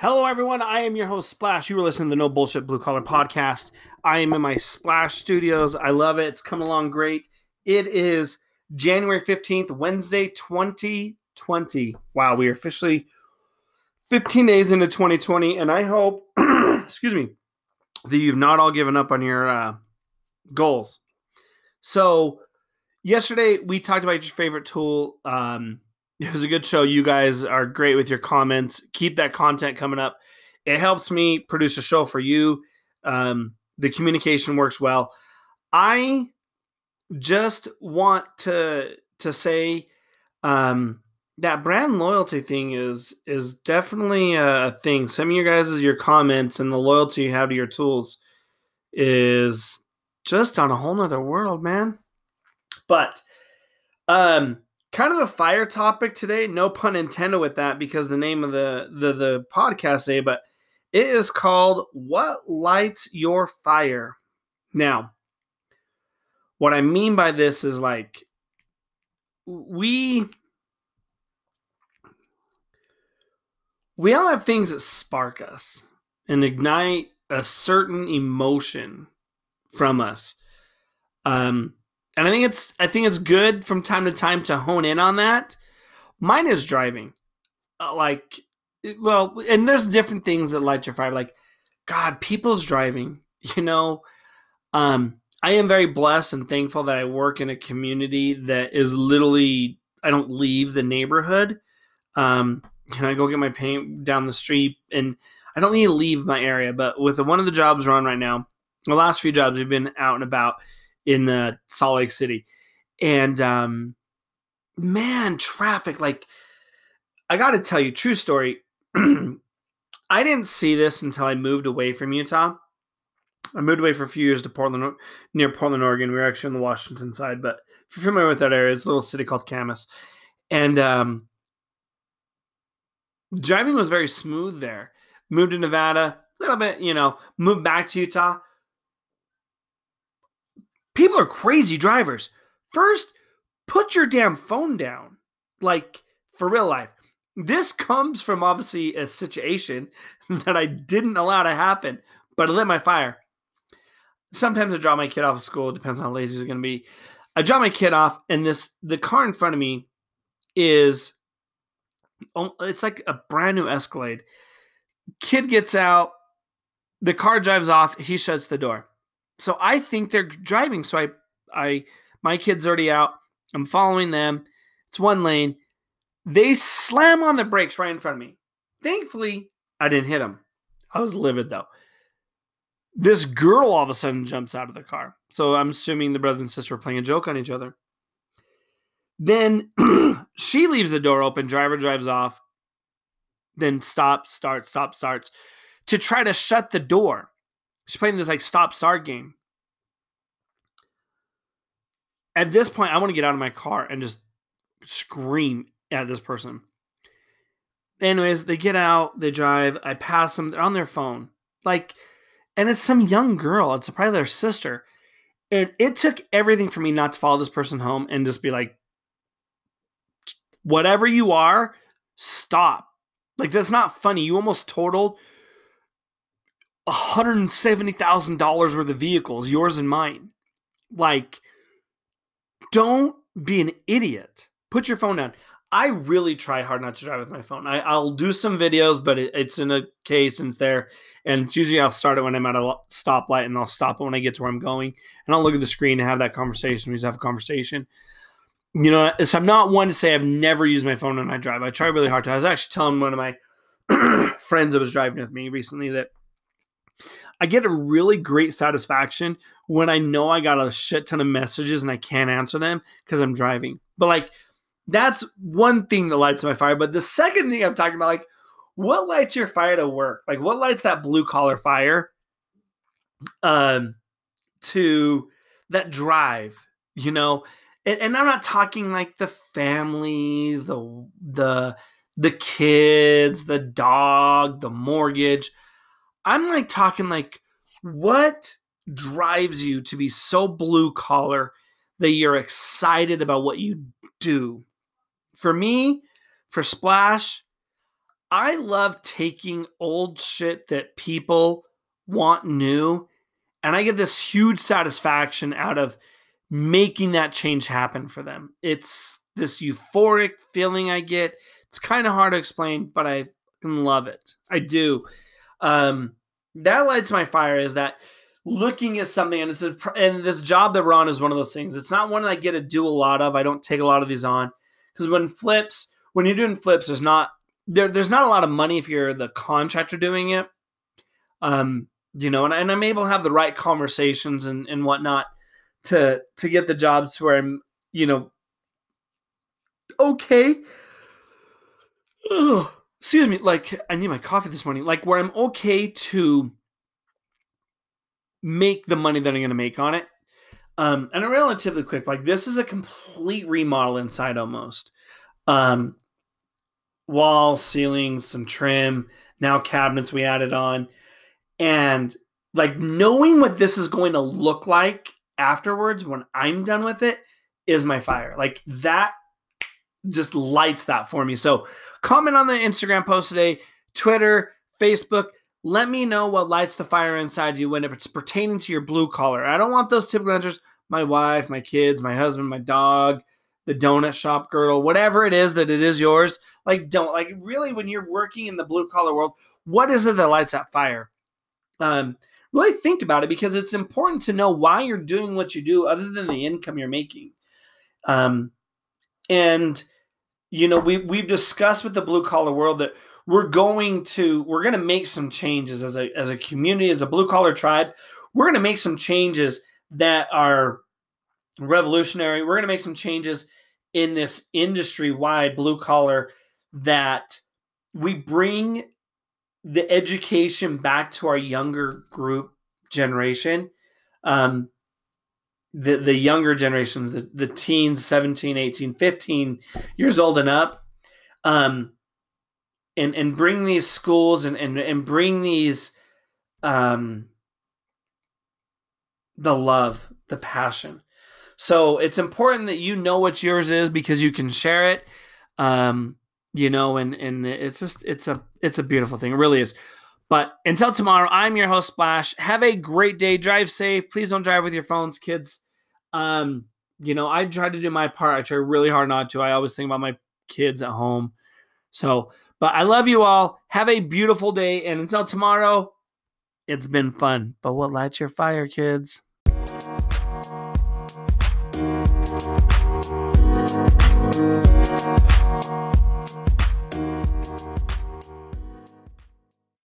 Hello, everyone. I am your host, Splash. You are listening to the No Bullshit Blue Collar Podcast. I am in my Splash studios. I love it. It's coming along great. It is January 15th, Wednesday, 2020. Wow, we are officially 15 days into 2020. And I hope, excuse me, that you've not all given up on your uh, goals. So, yesterday we talked about your favorite tool. Um, it was a good show. You guys are great with your comments. Keep that content coming up. It helps me produce a show for you. Um, the communication works well. I just want to to say um, that brand loyalty thing is is definitely a thing. Some of your guys' your comments and the loyalty you have to your tools is just on a whole nother world, man. But um kind of a fire topic today. No pun intended with that because the name of the the the podcast today, but it is called "What Lights Your Fire." Now, what I mean by this is like we we all have things that spark us and ignite a certain emotion from us. Um, and I think it's I think it's good from time to time to hone in on that. Mine is driving, uh, like, well, and there's different things that light your fire. Like, God, people's driving. You know, um, I am very blessed and thankful that I work in a community that is literally I don't leave the neighborhood. Um, and I go get my paint down the street, and I don't need to leave my area. But with the, one of the jobs we're on right now, the last few jobs we've been out and about in uh, Salt Lake City, and um, man, traffic! Like, I got to tell you, true story. I didn't see this until I moved away from Utah. I moved away for a few years to Portland, near Portland, Oregon. We were actually on the Washington side, but if you're familiar with that area, it's a little city called Camas, and um, driving was very smooth there. Moved to Nevada, a little bit, you know, moved back to Utah people are crazy drivers. First, put your damn phone down. Like for real life. This comes from obviously a situation that I didn't allow to happen, but I lit my fire. Sometimes I drop my kid off of school, it depends on how lazy it's gonna be. I drop my kid off, and this the car in front of me is oh, it's like a brand new Escalade. Kid gets out, the car drives off, he shuts the door so I think they're driving. So I, I, my kid's already out. I'm following them. It's one lane. They slam on the brakes right in front of me. Thankfully, I didn't hit them. I was livid though. This girl all of a sudden jumps out of the car. So I'm assuming the brother and sister are playing a joke on each other. Then she leaves the door open. Driver drives off. Then stops, starts, stop, starts to try to shut the door. She's playing this like stop start game. At this point, I want to get out of my car and just scream at this person. Anyways, they get out, they drive, I pass them, they're on their phone. Like, and it's some young girl, it's probably their sister. And it took everything for me not to follow this person home and just be like, whatever you are, stop. Like, that's not funny. You almost totaled $170,000 worth of vehicles, yours and mine. Like, don't be an idiot. Put your phone down. I really try hard not to drive with my phone. I, will do some videos, but it, it's in a case and it's there. And it's usually I'll start it when I'm at a stoplight and I'll stop it when I get to where I'm going. And I'll look at the screen and have that conversation. We just have a conversation. You know, so I'm not one to say I've never used my phone when I drive. I try really hard to. I was actually telling one of my friends that was driving with me recently that I get a really great satisfaction when I know I got a shit ton of messages and I can't answer them because I'm driving. But like, that's one thing that lights my fire. But the second thing I'm talking about, like, what lights your fire to work? Like, what lights that blue collar fire? Um, to that drive, you know, and, and I'm not talking like the family, the the the kids, the dog, the mortgage. I'm like talking like what drives you to be so blue collar that you're excited about what you do? For me, for Splash, I love taking old shit that people want new, and I get this huge satisfaction out of making that change happen for them. It's this euphoric feeling I get. It's kind of hard to explain, but I love it. I do. Um, that lights my fire is that looking at something and it's a, and this job that we're on is one of those things. It's not one that I get to do a lot of. I don't take a lot of these on because when flips, when you're doing flips, there's not there there's not a lot of money if you're the contractor doing it. Um, you know, and, and I'm able to have the right conversations and, and whatnot to to get the jobs to where I'm, you know, okay. Ugh, excuse me, like I need my coffee this morning. Like where I'm okay to make the money that I'm going to make on it. Um, and a relatively quick, like this is a complete remodel inside almost. Um, wall, ceilings, some trim, now cabinets we added on. And like knowing what this is going to look like afterwards when I'm done with it is my fire. Like that just lights that for me. So comment on the Instagram post today, Twitter, Facebook. Let me know what lights the fire inside you when it's pertaining to your blue collar. I don't want those typical answers. My wife, my kids, my husband, my dog, the donut shop girdle, whatever it is that it is yours. Like, don't like really when you're working in the blue collar world, what is it that lights that fire? Um, really think about it because it's important to know why you're doing what you do other than the income you're making. Um, and you know, we we've discussed with the blue collar world that we're going to we're going to make some changes as a as a community as a blue collar tribe. We're going to make some changes that are revolutionary. We're going to make some changes in this industry wide blue collar that we bring the education back to our younger group generation. Um the the younger generations the, the teens 17 18 15 years old and up um and and bring these schools and and, and bring these um the love the passion. So it's important that you know what yours is because you can share it um you know and and it's just it's a it's a beautiful thing. It really is but until tomorrow i'm your host splash have a great day drive safe please don't drive with your phones kids um you know i try to do my part i try really hard not to i always think about my kids at home so but I love you all. Have a beautiful day. And until tomorrow, it's been fun. But what lights your fire, kids?